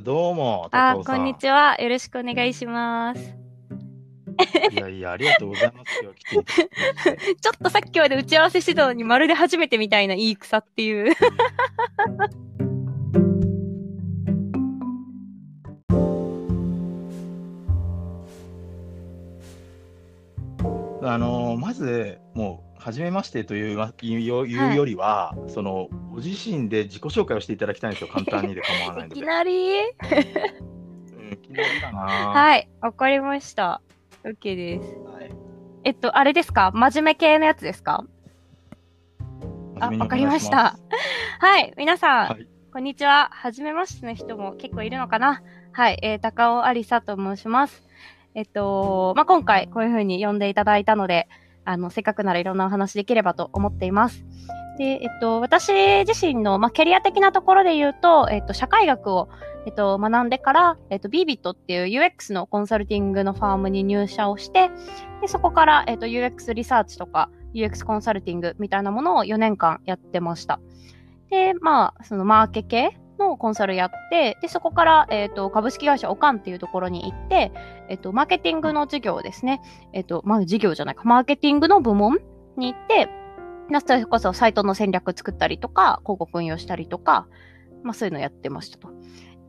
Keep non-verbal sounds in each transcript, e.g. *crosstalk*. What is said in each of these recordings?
どうも、あ。こんにちは。よろしくお願いします。いやいや、ありがとうございます *laughs* ちょっとさっきまで打ち合わせしてたのにまるで初めてみたいないい草っていう。あのーまず、もう、初めましてというわ言うよ言うよりは、その、ご自身で自己紹介をしていただきたいんですよ。簡単にで構わないいので。*laughs* きなり？うん、いきなりだな。はい。わかりました。OK です。はい。えっと、あれですか？真面目系のやつですか？あわかりました。はい。皆さん、はい。こんにちは。はじめましての人も結構いるのかな？はい。えー、高尾ありさと申します。えっと、まあ、今回こういう風に呼んでいただいたので、あの、せっかくならいろんなお話できればと思っています。で、えっと、私自身の、まあ、キャリア的なところで言うと、えっと、社会学を、えっと、学んでから、えっと、ビビットっていう UX のコンサルティングのファームに入社をして、で、そこから、えっと、UX リサーチとか、UX コンサルティングみたいなものを4年間やってました。で、まあ、そのマーケ系のコンサルやって、で、そこから、えっ、と、株式会社オカンっていうところに行って、えっ、と、マーケティングの事業ですね。えっ、と、まあ、事業じゃないか、マーケティングの部門に行って、それこそサイトの戦略作ったりとか、広告運用したりとか、まあ、そういうのやってましたと。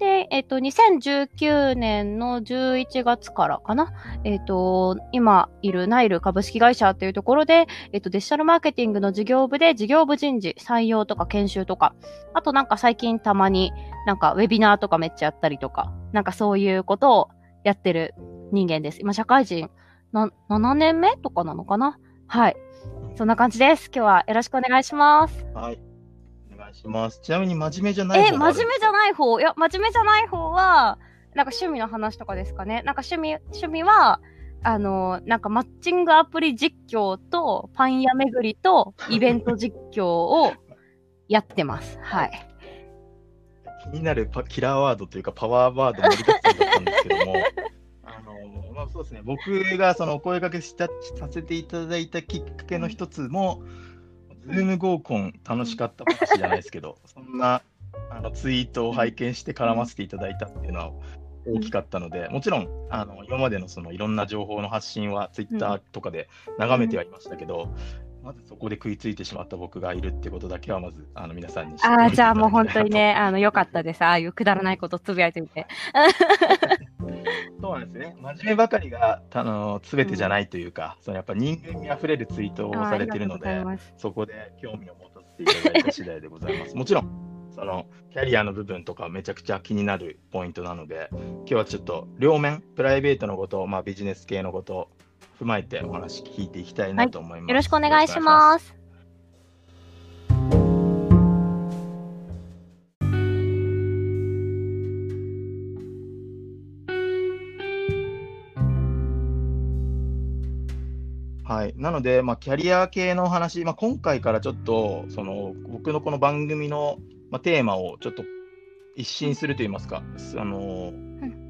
で、えっ、と、2019年の11月からかな。えっ、と、今いるナイル株式会社というところで、えっと、デジタルマーケティングの事業部で事業部人事、採用とか研修とか、あとなんか最近たまになんかウェビナーとかめっちゃやったりとか、なんかそういうことをやってる人間です。今社会人な7年目とかなのかな？はい。そんな感じです。今日はよろしくお願いします。はい。お願いします。ちなみに真面目じゃないえ、真面目じゃない方？いや、真面目じゃない方は、なんか趣味の話とかですかね？なんか趣味、趣味は、あの、なんかマッチングアプリ実況とパン屋巡りとイベント実況をやってます。はい。気になるパキラーワードというかパワーワード盛りだったんですけども、あそうですね、僕がそのお声掛けしたさせていただいたきっかけの一つも、ズーム合コン楽しかった話じゃないですけど、*laughs* そんなあのツイートを拝見して絡ませていただいたっていうのは大きかったので、もちろんあの今までのそのいろんな情報の発信はツイッターとかで眺めてはいましたけど、まずそこで食いついてしまった僕がいるってことだけはまずあの皆さんにああ、じゃあもう本当にね、あの、よかったです。ああいうくだらないことつぶやいてみて。*laughs* ですね。真面目ばかりが、あの、すべてじゃないというか、そのやっぱ人間味あふれるツイートをされているのでそこで興味を持たせていただいた次第でございます。もちろん、そのキャリアの部分とかめちゃくちゃ気になるポイントなので、今日はちょっと両面、プライベートのこと、まあ、ビジネス系のことを踏まえてお話聞いていきたいなと思います。よろしくお願いします。はい、なので、まあ、キャリア系の話、まあ、今回からちょっとその僕のこの番組の、まあ、テーマをちょっと一新するといいますか、あの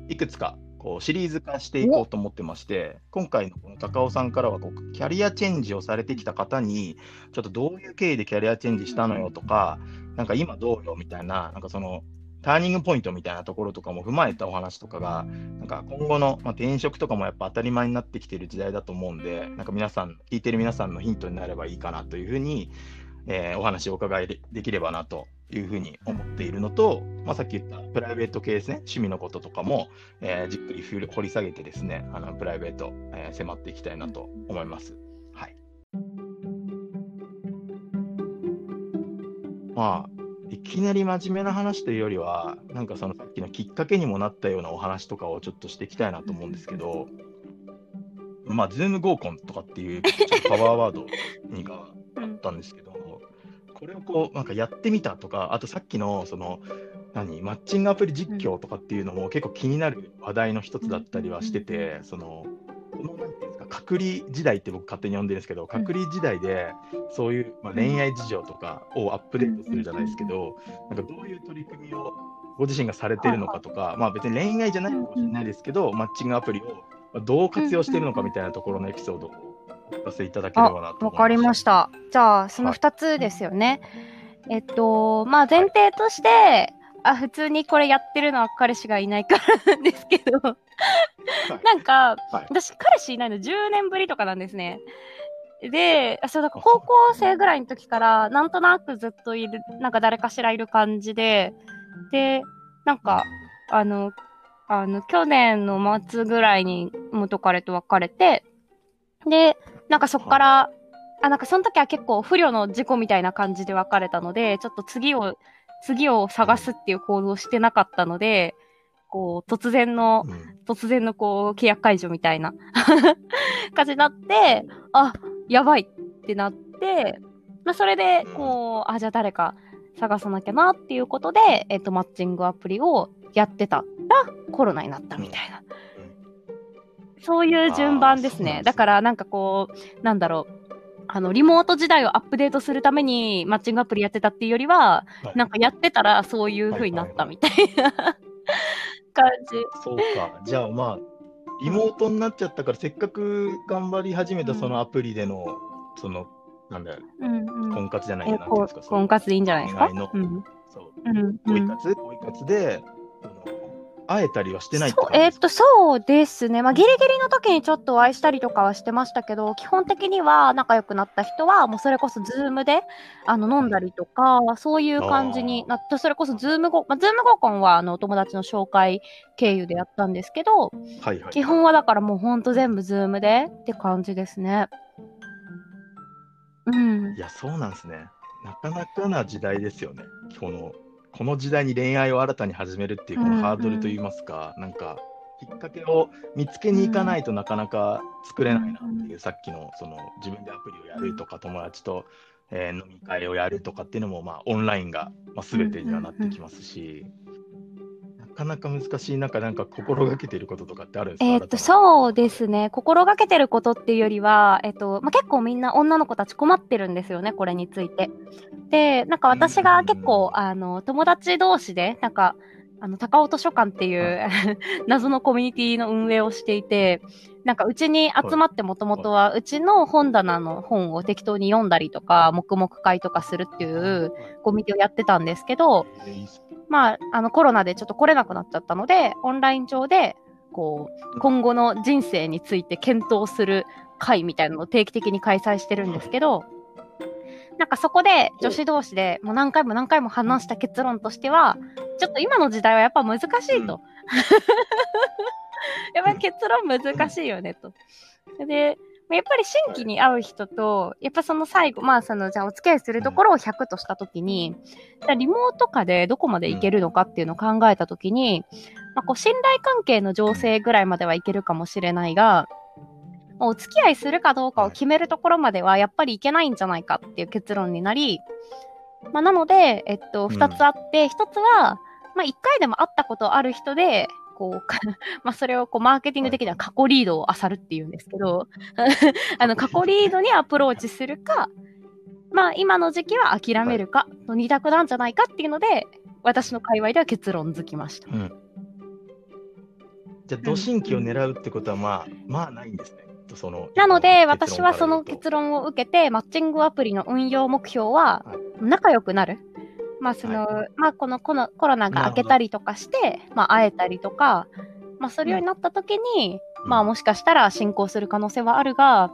いくつかこうシリーズ化していこうと思ってまして、今回のこの高尾さんからはこうキャリアチェンジをされてきた方に、ちょっとどういう経緯でキャリアチェンジしたのよとか、なんか今どうよみたいな、なんかそのターニングポイントみたいなところとかも踏まえたお話とかが、なんか今後の、まあ、転職とかもやっぱ当たり前になってきてる時代だと思うんで、なんか皆さん、聞いてる皆さんのヒントになればいいかなというふうに、えーお話をお伺いできればなというふうに思っているのと、まあ、さっき言ったプライベート系ですね、趣味のこととかも、えーじっくり掘り下げてですね、あのプライベート、えー迫っていきたいなと思います。はい。まあ、いきなり真面目な話というよりは、なんかそのさっきのきっかけにもなったようなお話とかをちょっとしていきたいなと思うんですけど、まあ、ズーム合コンとかっていうパワーワードにがあったんですけど、これをこう、なんかやってみたとか、あとさっきの、その、何、マッチングアプリ実況とかっていうのも結構気になる話題の一つだったりはしてて、その、隔離時代って僕勝手に呼んでるんですけど、隔離時代で、そういう、まあ、恋愛事情とかをアップデートするじゃないですけど、なんかどういう取り組みをご自身がされてるのかとか、まあ別に恋愛じゃないかもしれないですけど、マッチングアプリをどう活用しているのかみたいなところのエピソードをお聞かせいただけれあ、ばなと思いわかりまし。た。じゃあ、そのはい。2つですよね。えっと、まあ、前提として、あ、普通にこれやってるのは彼氏がいないからなんですけど、なんか、はい。私彼氏いないの。10年ぶりとかなんですね。で、あそう、だから高校生ぐらいの時から、なんとなくずっといる、なんか誰かしらいる感じで、で、なんか、あの、あの、去年の末ぐらいに元彼と別れて、で、なんかそっから、あ、なんかその時は結構不慮の事故みたいな感じで別れたので、ちょっと次を、次を探すっていう行動をしてなかったので、こう、突然の、うん突然のこう、契約解除みたいな *laughs* 感じになって、あ、やばいってなって、まあ、それで、こう、あ、じゃあ誰か探さなきゃなっていうことで、えっ、と、マッチングアプリをやってたら、コロナになったみたいな。そういう順番ですね。すねだから、なんかこう、なんだろう。あの、リモート時代をアップデートするためにマッチングアプリやってたっていうよりは、はいなんかやってたらそういう風になったみたいな感じ。そうか。じゃあまあ、リモートになっちゃったから、せっかく頑張り始めたそのアプリでの、その、なんだよ、うんうん。婚活じゃないや、なんていうんこですか、婚活でいいんじゃないですか？恋愛のうん。そう、うん。恋活？恋活で、会えたりはしてないってえーっと、そうですね。まあ、ギリギリの時にちょっとお会いしたりとかはしてましたけど、基本的には仲良くなった人は、もうそれこそズームで、あの、飲んだりとか、そういう感じになって、それこそズームご、まあ、ズーム合コンは、あの、お友達の紹介経由でやったんですけど、はいはい。基本はだからもうほんと全部ズームでって感じですね。うんい。や、そうなんですね。なかなかな時代ですよね。この、この時代に恋愛を新たに始めるっていうこうんうん。のハードルといいますか、なんか、きっかけを見つけに行かないとなかなか作れないなっていう、さっきの、その、自分でアプリをやるとか、友達と、えー飲み会をやるとかっていうのも、まあ、オンラインが、まあ、全てにはなってきますし、なかなか難しい中、なんか心がけていることとかってあるんですか？えーっと、そうですね。心がけてることっていうよりは、えっと、まあ、結構みんな女の子たち困ってるんですよね、これについて。で、なんか私が結構、あの、友達同士で、なんか、あの、高尾図書館っていう、*laughs* 謎のコミュニティの運営をしていて、なんかうちに集まってもともとは、うちの本棚の本を適当に読んだりとか、黙々会とかするっていうコミュニティをやってたんですけど、まあ、あのコロナでちょっと来れなくなっちゃったので、オンライン上で、こう、今後の人生について検討する会みたいなのを定期的に開催してるんですけど、なんかそこで女子同士でもう何回も何回も話した結論としては、ちょっと今の時代はやっぱ難しいと。*laughs* やっぱり結論難しいよねと。で、まあやっぱり新規に会う人と、やっぱその最後、まあその、じゃあお付き合いするところを100としたときに、じゃあリモート化でどこまでいけるのかっていうのを考えたときに、まあこう信頼関係の情勢ぐらいまではいけるかもしれないが、まあお付き合いするかどうかを決めるところまではやっぱりいけないんじゃないかっていう結論になり、まあなので、えっと、うん二つあって、一つは、まあ一回でも会ったことある人で、こう、か *laughs* まあそれをこうマーケティング的には過去リードを漁るっていうんですけど、*laughs* あの過去リードにアプローチするか、まあ今の時期は諦めるかの二択なんじゃないかっていうので、私の界隈では結論づきました。うん。じゃあ、土新規を狙うってことは、まあ、まあないんですね。そのなので、私はその結論を受けて、マッチングアプリの運用目標ははい、仲良くなる。まあ、その、まあ、このコロコロナが明けたりとかして、まあ、会えたりとか、まあ、するようになった時に、まあ、もしかしたら進行する可能性はあるが、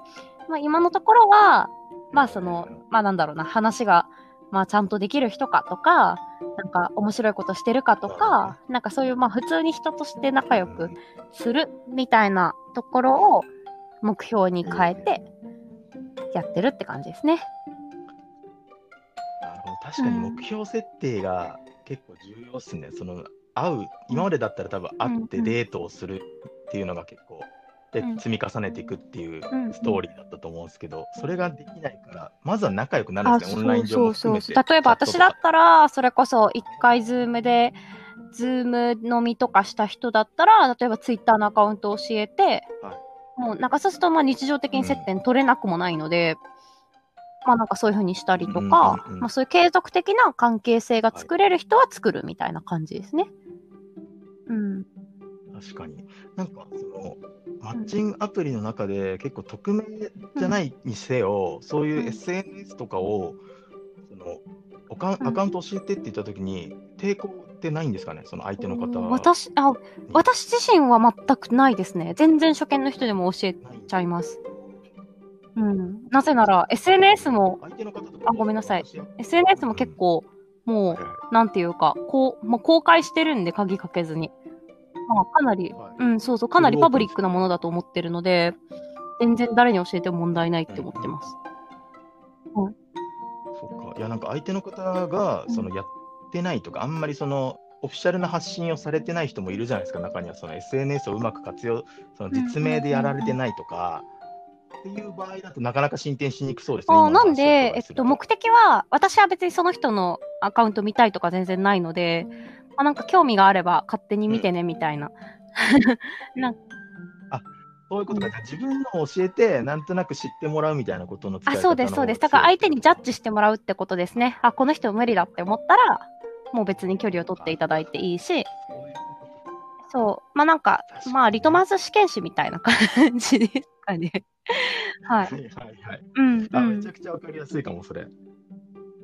まあ、今のところは、まあ、その、まあ、なんだろうな、話が、まあ、ちゃんとできる人かとか、なんか、面白いことしてるかとか、なんかそういう、まあ、普通に人として仲良くするみたいなところを目標に変えてやってるって感じですね。なるほど確かに目標設定が結構重要っすね。その会う、今までだったら多分会ってうんデートをするっていうのが結構、でうん。積み重ねていくっていううんストーリーだったと思うんですけど、それができないから、まずは仲良くなるんあですね、オンライン上も含めて。例えば私だったら、それこそ一回ズームで、ズーム飲みとかした人だったら、例えばツイッターのアカウントを教えて、はもうなんかそうするとまあ日常的に接点取れなくもないので、まあなんかそういう風にしたりとか、うんうんうんまあそういう継続的な関係性が作れる人は作るみたいな感じですね。うん。確かに。なんか、その、マッチングアプリの中で結構匿名じゃないにせよ、そういううん SNS とかを、その、おかんうんアカウント教えてって言ったときに、抵抗ってないんですかね、その相手の方は。私、あ、私自身は全くないですね。全然初見の人でも教えちゃいます。うん。なぜなら、SNS も、あごめんなさい SNS も結構、もう、なんていうか、こう、まあ、公開してるんで、鍵かけずに。まあ、かなり、はいうん、そうそう、かなりパブリックなものだと思ってるので、全然誰に教えても問題ないって思ってます。そうか。いや、なんか相手の方が、うんそのやってないとか、あんまりその、オフィシャルな発信をされてない人もいるじゃないですか、中にはその SNS をうまく活用、その実名でやられてないとか、っていう場合だとなかなか進展しにくそうですね。なんで、えっと、目的は、私は別にその人のアカウント見たいとか全然ないので、まあ、なんか興味があれば勝手に見てね、みたいな。*laughs* なんそういうことか、じゃあ自分のを教えて、なんとなく知ってもらうみたいなことのあ、方そうです、そうです。だから相手にジャッジしてもらうってことですね。あ、この人無理だって思ったら、もう別に距離を取っていただいていいし、そう。まあなんか確か、にまあリトマス試験紙みたいな感じですかね。*laughs* はい。はいはいはい。うん、あ、うんめちゃ。くちゃわかりやすいかも、それ。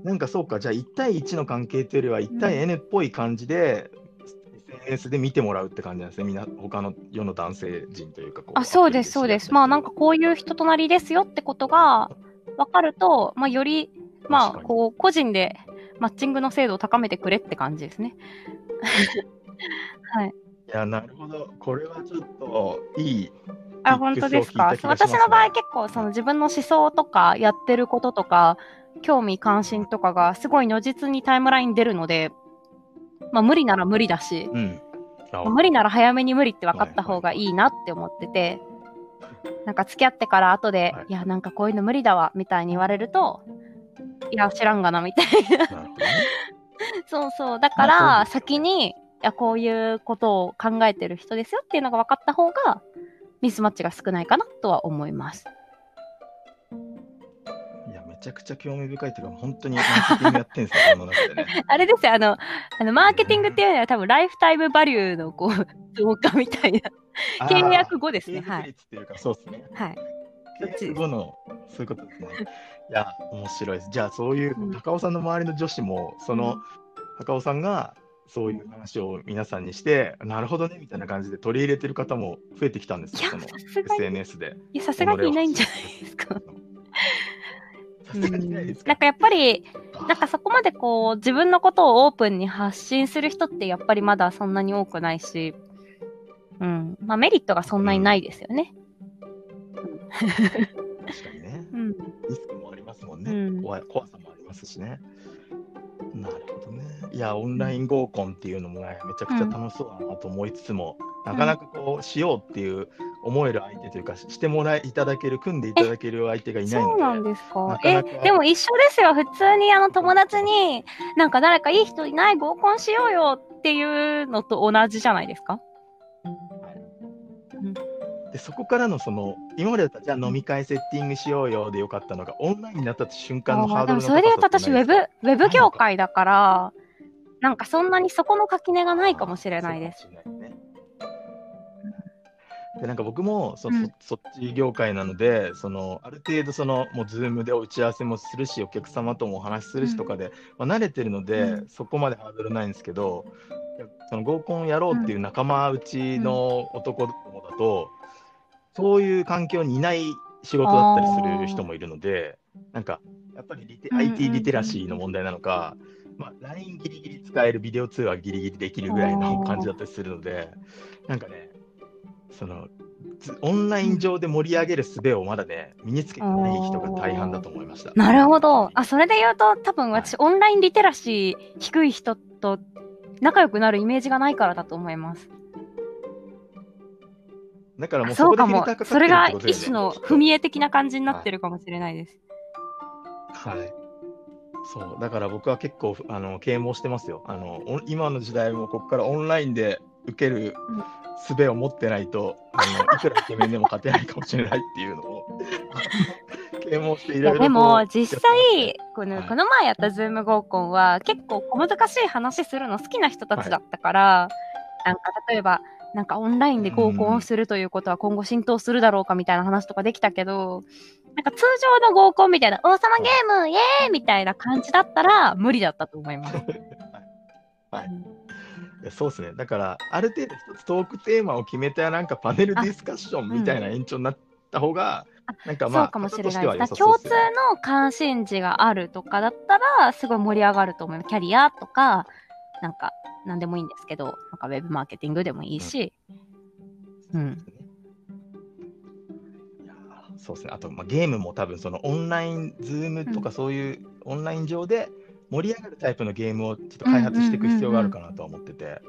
なんかそうか、じゃあ1対1の関係というよりは1対 N っぽい感じで、SNS で見てもらうって感じなんですね、みんな、他の世の男性陣というかこあ、そうです、そうです。まあなんかこういう人となりですよってことが分かると、まあより、まあこう、個人でマッチングの精度を高めてくれって感じですね。*laughs* はい。いや、なるほど。これはちょっといい。あ、本当ですか？すね私の場合結構その自分の思想とかやってることとか、興味関心とかがすごい如実にタイムラインに出るので、まあ無理なら無理だし、うん。無理なら早めに無理って分かった方がいいなって思ってて、なんか付き合ってから後で、はいい、や、なんかこういうの無理だわ、みたいに言われると、いや、知らんがな、みたいな。な。*laughs* そうそう。だから、先に、いや、こういうことを考えてる人ですよっていうのが分かった方が、ミスマッチが少ないかなとは思います。いや、めちゃくちゃ興味深いというか、本当にマーケティングやってるんですよ、*laughs* この中でね。あれですよ、あの、あのマーケティングっていうのは多分ライフタイムバリューのこう、*laughs* 増加みたいな。契約後ですねはい率っていうか、そうですね。はい。契約後の、そういうことですね。いや、面白いです。じゃあ、そういううん、高尾さんの周りの女子も、そうのん、高尾さんが、そういう話を皆さんにして、なるほどね、みたいな感じで取り入れてる方も増えてきたんですよ、その SNS で。いや、さすがにいないんじゃないですか。なんかやっぱり、なんかそこまでこう、自分のことをオープンに発信する人ってやっぱりまだそんなに多くないし、うん。まあメリットがそんなにないですよね。確かにね。うん。リスクもありますもんね。うん怖さもありますしね。なるほどね。いや、オンライン合コンっていうのもね、めちゃくちゃ楽しそうだなと思いつつも、なかなかこう、しようっていう思える相手というか、ししてもらいいただける、組んでいただける相手がいないそうなんので。ですか。なかなかえ、でも一緒ですよ。普通にあの友達に、なんか誰かいい人いない合コンしようよっていうのと同じじゃないですか？でそこからのその、今までだったら、じゃあ飲み会セッティングしようよでよかったのが、オンラインになった瞬間のハードルのあーでもそれで言うと私、ウェブ、ウェブ業界だから、なんかそんなにそこの垣根がないかもしれないです。ね。でなんか僕もそ,、うん。そそっち業界なのでそのある程度そのもうズームで打ち合わせもするしお客様ともお話しするしとかで、まあ、慣れてるので、うん。そこまでハードルないんですけどその合コンやろうっていう仲間内の男どもだと、そういう環境にいない仕事だったりする人もいるのでなんかやっぱりリテ、うんうんうん IT リテラシーの問題なのか、まあ、LINE ギリギリ使えるビデオ通話ギリギリできるぐらいの感じだったりするので、なんかね、その、ずオンライン上で盛り上げる術をまだね、身につけてない人が大半だと思いました。なるほど。あ、それで言うと、多分私、オンラインリテラシー低い人と仲良くなるイメージがないからだと思います。だからもうそこでフィルターか。かってるそれがってことだよね一種の踏み絵的な感じになってるかもしれないです。はい。そう、だから僕は結構、あの、啓蒙してますよ。あの、お今の時代もここからオンラインで受けるうん術を持ってないと、あの、*laughs* いくらイケメンでも勝てないかもしれないっていうのを、*laughs* 啓蒙していろいろでも、実際、この、はいこの前やったズーム合コンは、結構小難しい話するの好きな人たちだったから、なんか例えば、なんかオンラインで合コンをするということは今後浸透するだろうかみたいな話とかできたけど、なんか通常の合コンみたいな、王様ゲームイエーイみたいな感じだったら無理だったと思います。*laughs* はいうんそうですね。だから、ある程度一つトークテーマを決めたなんかパネルディスカッションみたいな延長になった方が、なんかまあ、そうかもしれないです。共通の関心事があるとかだったら、すごい盛り上がると思います。キャリアとか、なんか、なんでもいいんですけど、なんかウェブマーケティングでもいいし、うん。そうですね。あと、まあ、ゲームも多分そのオンライン、ズームとかそういうオンライン上で盛り上がるタイプのゲームをちょっと開発していく必要があるかなとは思ってて、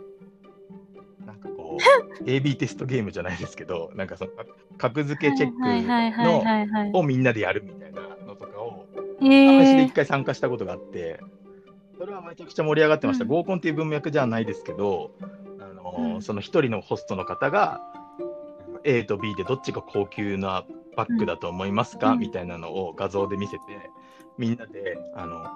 なんかこう、*laughs* AB テストゲームじゃないですけど、なんかその格付けチェックの。をみんなでやるみたいなのとかを、えー試しで一、回参加したことがあって、それはめちゃくちゃ盛り上がってました。うん合コンっていう文脈じゃないですけど、あのーうんその一人のホストの方が、A と B でどっちが高級なバッグだと思いますか、うんみたいなのを画像で見せて、みんなで、あの、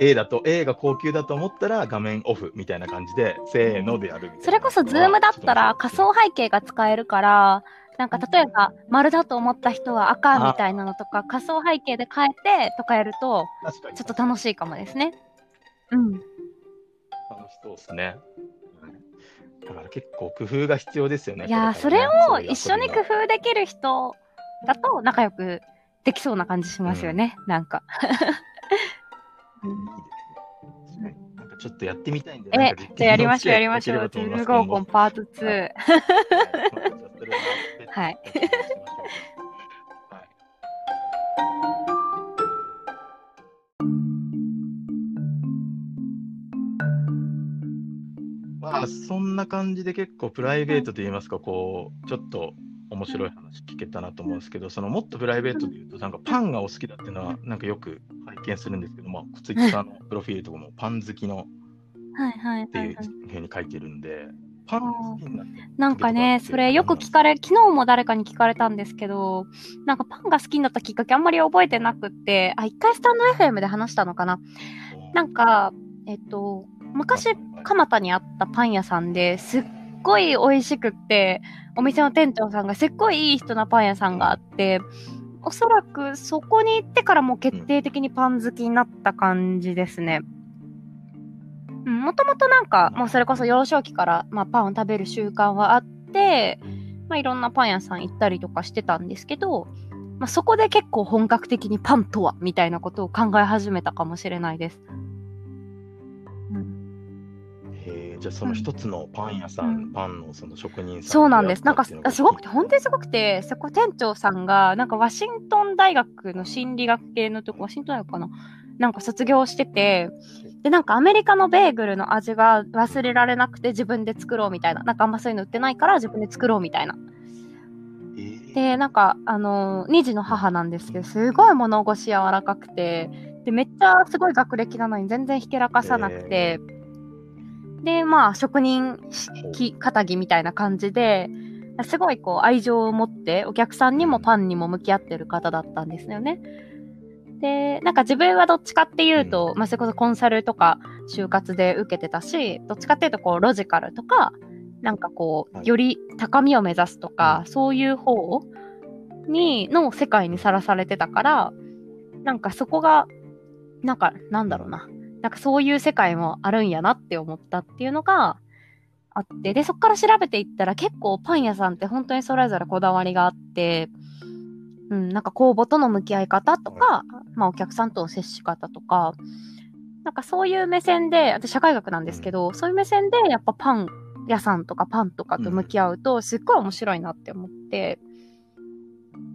A だと、A が高級だと思ったら画面オフみたいな感じで、せーのでやる。それこそズームだったら仮想背景が使えるから、なんか例えば丸だと思った人は赤みたいなのとか仮想背景で変えてとかやるとちょっと楽しいかもですね。うん。楽しそうですね。だから結構工夫が必要ですよね。いやー、そこれを一緒に工夫できる人だと仲良くできそうな感じしますよね。なんか。うんいいですね。なんかちょっとやってみたいんで。えじゃあやりましょう、やりましょう。ズーム合コンパート2。はいはい。はい。*laughs* あ、そんな感じで結構プライベートといいますか、こう、ちょっと面白い話聞けたなと思うんですけど、そのもっとプライベートで言うと、なんかパンがお好きだっていうのは、なんかよく拝見するんですけど、まあ、ツイッターのプロフィールとかもパン好きのはいはいっていう。ふうに書いてるんで、パン好きになってなんかね、それよく聞かれ、昨日も誰かに聞かれたんですけど、なんかパンが好きになったきっかけあんまり覚えてなくって、あ、一回スタンド FM で話したのかな。なんか、えっと、昔、蒲田にあったパン屋さんですっごい美味しくって、お店の店長さんがすっごいいい人なパン屋さんがあって、おそらくそこに行ってからも決定的にパン好きになった感じですね。もともとなんか、もうそれこそ幼少期から、まあ、パンを食べる習慣はあって、まあ、いろんなパン屋さん行ったりとかしてたんですけど、まあ、そこで結構本格的にパンとはみたいなことを考え始めたかもしれないです。じゃあその一つのパン屋さん、うん。パンのその職人さんそうなんです。なんか、すごくて、本当にすごくて、そこ店長さんが、なんかワシントン大学の心理学系のとこ、ワシントン大学かな？なんか卒業してて、で、なんかアメリカのベーグルの味が忘れられなくて自分で作ろうみたいな。なんかあんまそういうの売ってないから自分で作ろうみたいな。えー。で、なんか、あのー、2児の母なんですけど、すごい物腰柔らかくて、で、めっちゃすごい学歴なのに全然ひけらかさなくて、で、まあ、職人き、肩着みたいな感じで、すごいこう愛情を持ってお客さんにもパンにも向き合ってる方だったんですよね。で、なんか自分はどっちかっていうと、うんまあそれこそコンサルとか就活で受けてたし、どっちかっていうとこうロジカルとか、なんかこう、はいより高みを目指すとか、うそういう方に、の世界にさらされてたから、なんかそこが、なんか、なんだろうな。なんかそういう世界もあるんやなって思ったっていうのがあって、で、そこから調べていったら結構パン屋さんって本当にそれぞれこだわりがあって、うん、なんか酵母との向き合い方とか、まあお客さんとの接し方とか、なんかそういう目線で、私社会学なんですけど、そういう目線でやっぱパン屋さんとかパンとかと向き合うと、すっごい面白いなって思って、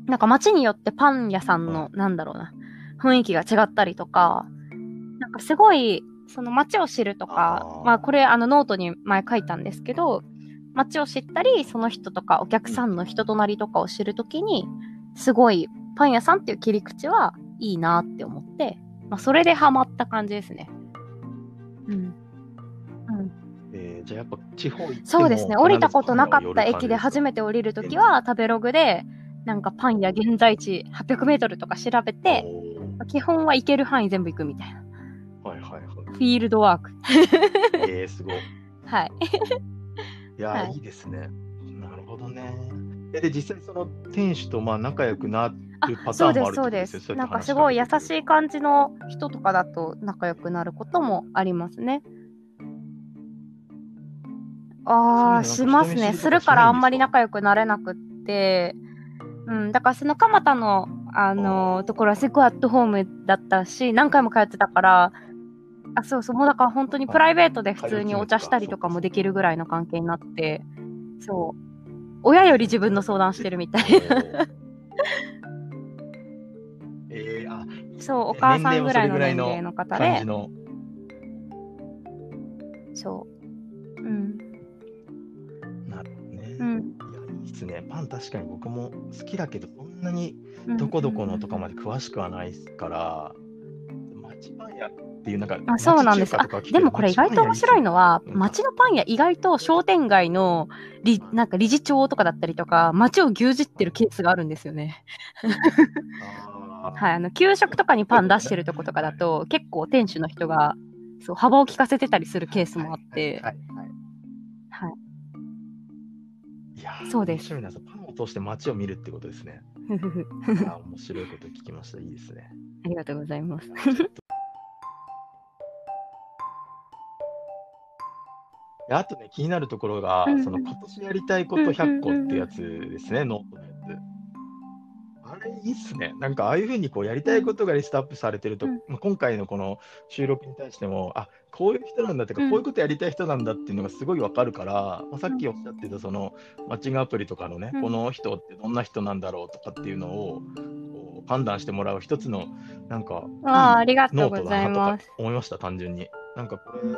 なんか街によってパン屋さんの、なんだろうな、雰囲気が違ったりとか、なんかすごい、その街を知るとかまあこれあのノートに前書いたんですけど、街を知ったり、その人とかお客さんの人となりとかを知るときに、すごいパン屋さんっていう切り口はいいなって思って、まあそれでハマった感じですね。うん。うん。えーじゃあやっぱ地方行ってもそうですね。降りたことなかった駅でめ初めて降りるときは、食べログで、なんかパン屋現在地800メートルとか調べて、まあ基本は行ける範囲全部行くみたいな。はいはいはい。フィールドワーク。えー、すごい。*laughs* はい。いやー、はいい、いですね。なるほどね。えで、実際その店主とまあ仲良くなるパターンもあるそうです。ってことですよなんかすごい優しい感じの人とかだと仲良くなることもありますね。ああ、しますね。するからあんまり仲良くなれなくって。うん、だからその蒲田の、あのところはすごいアットホームだったし、何回も通ってたから、あ、そうそう、もうだから本当にプライベートで普通にお茶したりとかもできるぐらいの関係になって、そう。親より自分の相談してるみたい。*laughs* えー、あ、そう、お母さんぐらいの年年齢の方で。そう。うん。なるほどね。うん。いや、いいっすね。パン確かに僕も好きだけど、そんなにうんどこどこのとかまで詳しくはないから、町パン屋っていうなんか、あそうなんです町中華とか聞くけどでもこれ意外と面白いのは、うん街のパン屋意外と商店街の理なんか理事長とかだったりとか、街を牛耳ってるケースがあるんですよね。はい、あの給食とかにパン出してるとことかだと、結構店主の人がそう幅を利かせてたりするケースもあって、はいはいやーそうです面白いな。そうパンを通して街を見るってことですね。面白いこと聞きました。いいですね。ありがとうございます。であとね、気になるところが、その今年やりたいこと100個ってやつですね、ノートのやつ。あれいいっすね。なんかああいうふうにこうやりたいことがリストアップされてると、うんまあ、今回のこの収録に対しても、あこういう人なんだってか、うんこういうことやりたい人なんだっていうのがすごいわかるから、まあ、さっきおっしゃってたそのマッチングアプリとかのね、うんこの人ってどんな人なんだろうとかっていうのをこう判断してもらう一つのなんかああ、りがとノうございートだなとかます。思いました、単純に。なんかこれ、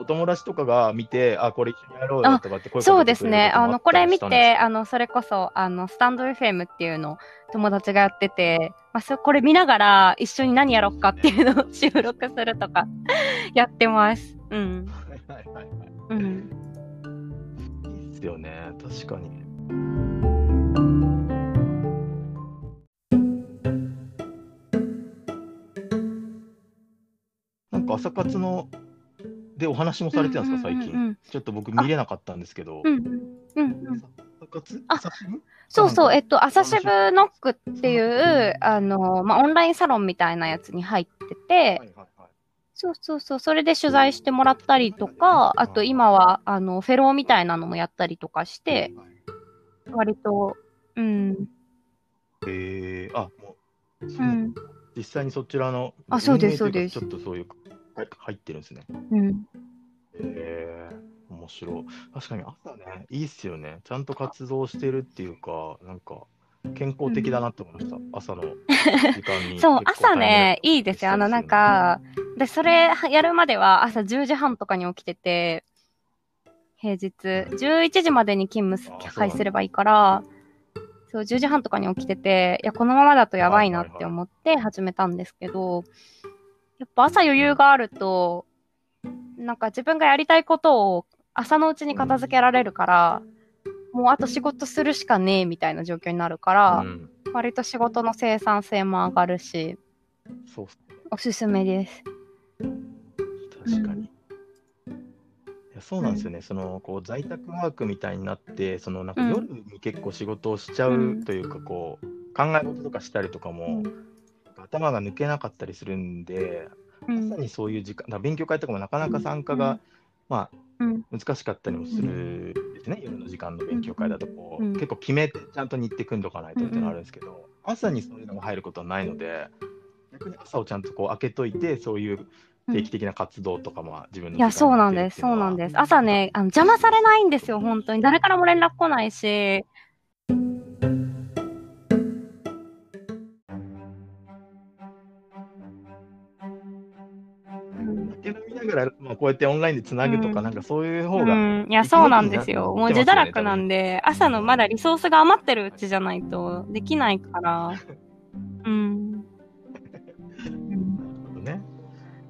お友達とかが見て、あ、これ一緒にやろうよとかって声そうかけてくれですね。あの、これ見て、あの、それこそ、あの、スタンド FM っていうのを友達がやってて、まあ、そこれ見ながら一緒に何やろうかっていうのを収録するとか *laughs* やってます。うん。はいはいはいうん。いいっすよね、確かに。なんか朝活のでお話もされてたんですか、最近。うんうんうんうんちょっと僕見れなかったんですけど。うん。うん。うん。朝活あ朝日そうそう、えっと、朝渋ノックっていう、あの、まあ、オンラインサロンみたいなやつに入ってて、はいはいはい。そうそうそう、それで取材してもらったりとか、あと今は、あの、フェローみたいなのもやったりとかして、割と、うん、へえあ、もう、うん、実際にそちらのあそうですそうです。ちょっとそういうはい入ってるんですね。うん。へえ面白い。確かに朝ね、いいっすよね。ちゃんと活動してるっていうか、なんか健康的だなって思いました。朝の *laughs* 時間に。そう、朝ね、いいですよ。あの、なんか、で、それやるまでは朝10時半とかに起きてて、平日、11時までに勤務開始すればいいから、そう、10時半とかに起きてて、いや、このままだとやばいなって思って始めたんですけど、やっぱ朝余裕があると、なんか自分がやりたいことを朝のうちに片付けられるから、もうあと仕事するしかねえみたいな状況になるから、うん、割と仕事の生産性も上がるし、そうっすね。おすすめです。確かに。いやそうなんですよね、そのこう在宅ワークみたいになって、そのなんかうん夜に結構仕事をしちゃううんというか、こう考え事とかしたりとかも、頭が抜けなかったりするんで、うん。まさにそういう時間、勉強会とかもなかなか参加が、まうんあ、難しかったりもするですね、夜の時間の勉強会だとこう、うん結構決めて、ちゃんと日程組んどかないとっていうのがあるんですけど、朝にそういうのが入ることはないので、逆に朝をちゃんとこう開けといて、そういう定期的な活動とかも自分のいや、そうなんです、そうなんです。朝ね、あの邪魔されないんですよ、本当に。誰からも連絡来ないし。酒飲みながら、まあ、こうやってオンラインでつなぐとか、うんなんかそういう方うが、ん、いや、そうなんですよ。もう自堕落ななんで、朝のまだリソースが余ってるうちじゃないとできないから。うん。ね、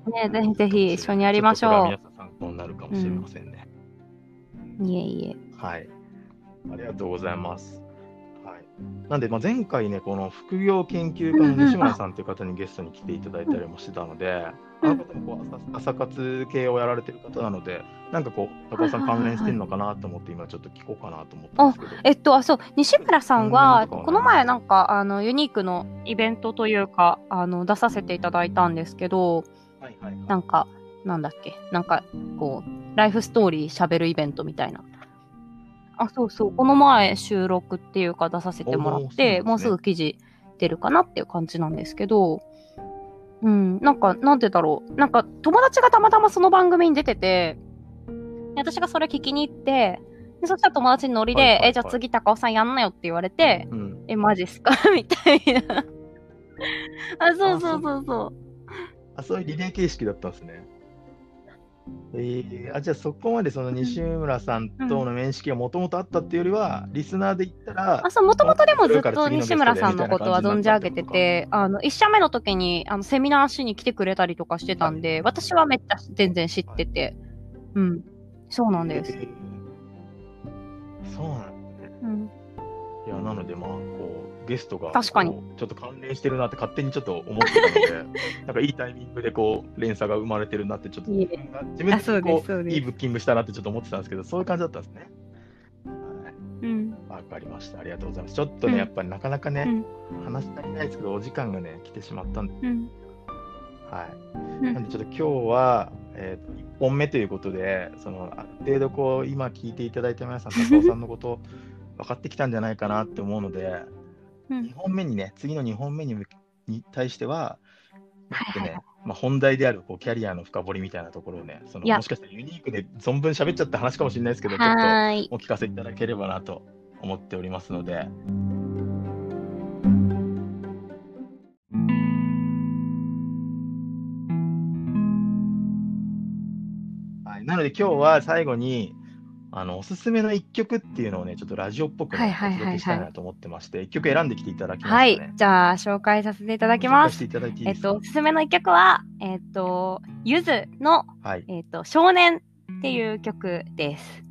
ねぜひぜひ一緒にやりましょれは皆さん参考になるかもしれませんね。う。いえいえ。はい。ありがとうございます。はい。なんで、まあ、前回ね、この副業研究家の西村さんという方にゲストに来ていただいたりもしてたので、うんあの方もこう朝朝活系をやられてる方なので、なんかこう、高尾さん関連してるのかなと思って、今ちょっと聞こうかなと思ったんですけど。えっと、あ、そう、西村さんは、うんこの前なんか、あの、ユニークのイベントというか、あの、出させていただいたんですけど、はいはいはい。なんか、なんだっけ、なんか、こう、ライフストーリー喋るイベントみたいな。あ、そうそう、この前収録っていうか出させてもらって、うね。もうすぐ記事出るかなっていう感じなんですけど、うん、なんか、なんてだろう。なんか、友達がたまたまその番組に出てて、で私がそれ聞きに行って、でそしたら友達にノリで、はいはいはいえ、じゃあ次高尾さんやんなよって言われて、うん。え、マジっすか？*laughs* みたいな。あ、そうそうそうそう。あ、そういうリレー形式だったんですね。えー、あじゃあそこまでその西村さんとの面識がもともとあったっていうよりは、リスナーで言ったらあ、、そう、もともとでもずっと西村さんのことは存じ上げてて、あの、一社目の時に、あの、セミナーしに来てくれたりとかしてたんで、私はめっちゃ全然知ってて、うん。そうなんです。えーそうなんですね。うん。いや、なのでまあ、こう、ゲストが、確かにちょっと関連してるなって勝手にちょっと思ってたので、*laughs* なんかいいタイミングでこう、連鎖が生まれてるなって、ちょっと自分でこう、いいブッキングしたなってちょっと思ってたんですけど、そういう感じだったんですね。うん。はい、わかりました。ありがとうございます。ちょっとね、うんやっぱりなかなかね、うん。話し足りないですけど、お時間がね、来てしまったんで、うん。はい。うんなんでちょっと今日は、えー、と1本目ということで、そのある程度こう今聞いていただいた皆さん、高尾さんのこと分かってきたんじゃないかなって思うので、うん2本目にね、次の2本目にに対しては、もっとはいはいね、まあ、本題であるこうキャリアの深掘りみたいなところをね、そのもしかしたらユニークで存分喋っちゃった話かもしれないですけど、ちょっ。とお聞かせいただければなと思っておりますので。はい、なので今日は最後にあのおすすめの一曲っていうのをね、ちょっとラジオっぽく、お届けしたいなと思ってまして、一曲選んできていただきましたはいね。。じゃあ、紹介させていただきます。えっと、おすすめの一曲は、えっと、ゆずの、はい。えっと、少年っていう曲です。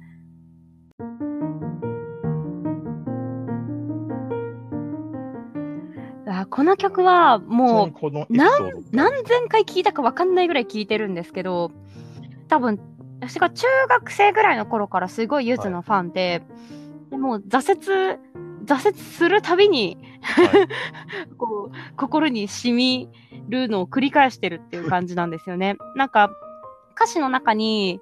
あこの曲はもうちなみにこのエピソードって何千回聞いたか分かんないぐらい聞いてるんですけど、多分、私が中学生ぐらいの頃からすごいゆずのファンで、でもう挫折、挫折するたびに、はい。*laughs* こう、心に染みるのを繰り返してるっていう感じなんですよね。*laughs* なんか、歌詞の中に、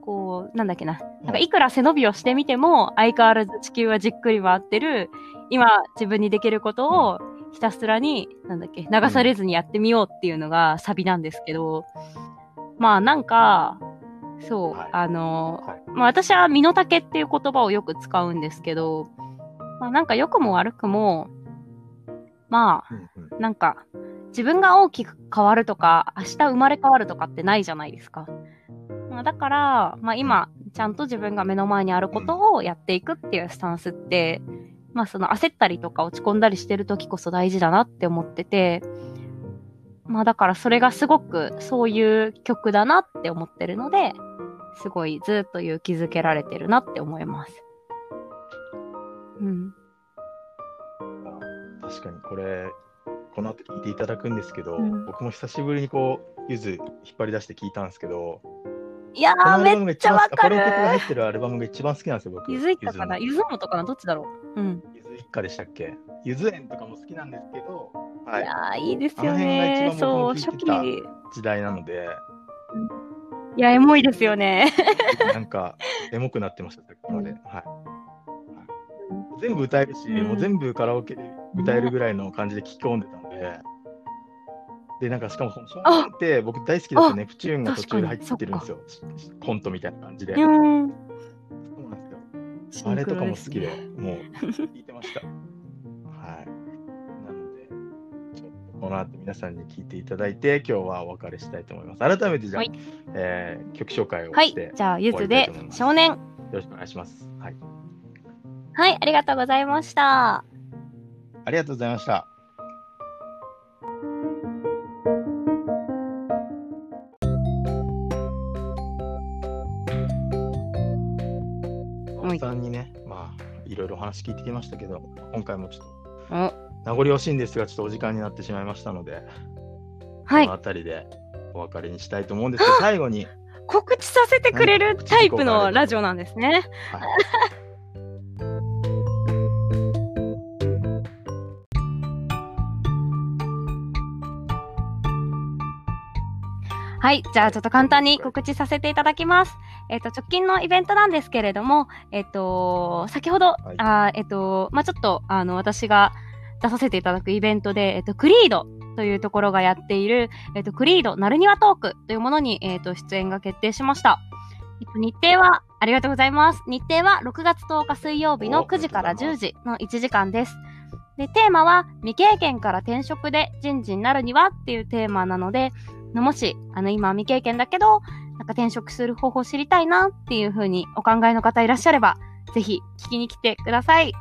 こう、なんだっけな、なんかいくら背伸びをしてみても、相変わらず地球はじっくり回ってる、今自分にできることをひたすらに、なんだっけ、流されずにやってみようっていうのがサビなんですけど、まあなんか、そう、はい。あの、はい。まあ私は身の丈っていう言葉をよく使うんですけど、まあなんか良くも悪くも、まあ、うんうん。なんか、自分が大きく変わるとか、明日生まれ変わるとかってないじゃないですか。まあ、だから、まあ今、ちゃんと自分が目の前にあることをやっていくっていうスタンスって、まあその焦ったりとか落ち込んだりしてる時こそ大事だなって思ってて、まあだからそれがすごくそういう曲だなって思ってるので、すごいずっと勇気づけられてるなって思います。うん。確かにこれ、この後聞いていただくんですけど、うん僕も久しぶりにこう、ゆず引っ張り出して聞いたんですけど、いやめっちゃわかるこの曲が入ってるアルバムが一番好きなんですよ、僕。ゆずいったかな？ゆゆずもとかな？どっちだろう？うん。ずゆず一家でしたっけ？ゆず園とかも好きなんですけど、はいい、やー、いいですよね。一そう、初期。時代なので、いや、エモいですよね。*laughs* なんか、エモくなってました、さっきまで。うんはいはい全部歌えるし、うんもう全部カラオケで歌えるぐらいの感じで聴き込んでたので、で、なんかしかも、この少年って僕大好きだったネプチューンが途中で入ってるんですよ。コントみたいな感じで。そうなんですよ。あれとかも好きで、もう聞いてました。*laughs* はい。この後皆さんに聞いていただいて、今日はお別れしたいと思います。改めてじゃあ、はいえー曲紹介をはいして、。じゃあ、ゆずで少年。よろしくお願いします。はい。はい、ありがとうございました。ありがとうございました。はいさんにね、まあ、いろいろお話聞いてきましたけど、今回もちょっとお名残惜しいんですが、ちょっとお時間になってしまいましたので、はいこの。辺りでお別れにしたいと思うんですけど、最後に、告知させてくれるタイプのラジオなんですね。はいはい。じゃあ、ちょっと簡単に告知させていただきます。えっ、と、直近のイベントなんですけれども、えっ、と、先ほど、はいあーえっ、と、まあ、ちょっと、あの、私が出させていただくイベントで、えっ、と、クリードというところがやっている、えっ、と、クリードナルニワトークというものに、えっ、と、出演が決定しました。えっと、日程は、ありがとうございます。日程は6月10日水曜日のお9時から10ありがとうござい時の1時間です。で、テーマは、未経験から転職で人事になるにはっていうテーマなので、もし、あの、今未経験だけど、なんか転職する方法を知りたいなっていうふうにお考えの方いらっしゃれば、ぜひ聞きに来てください。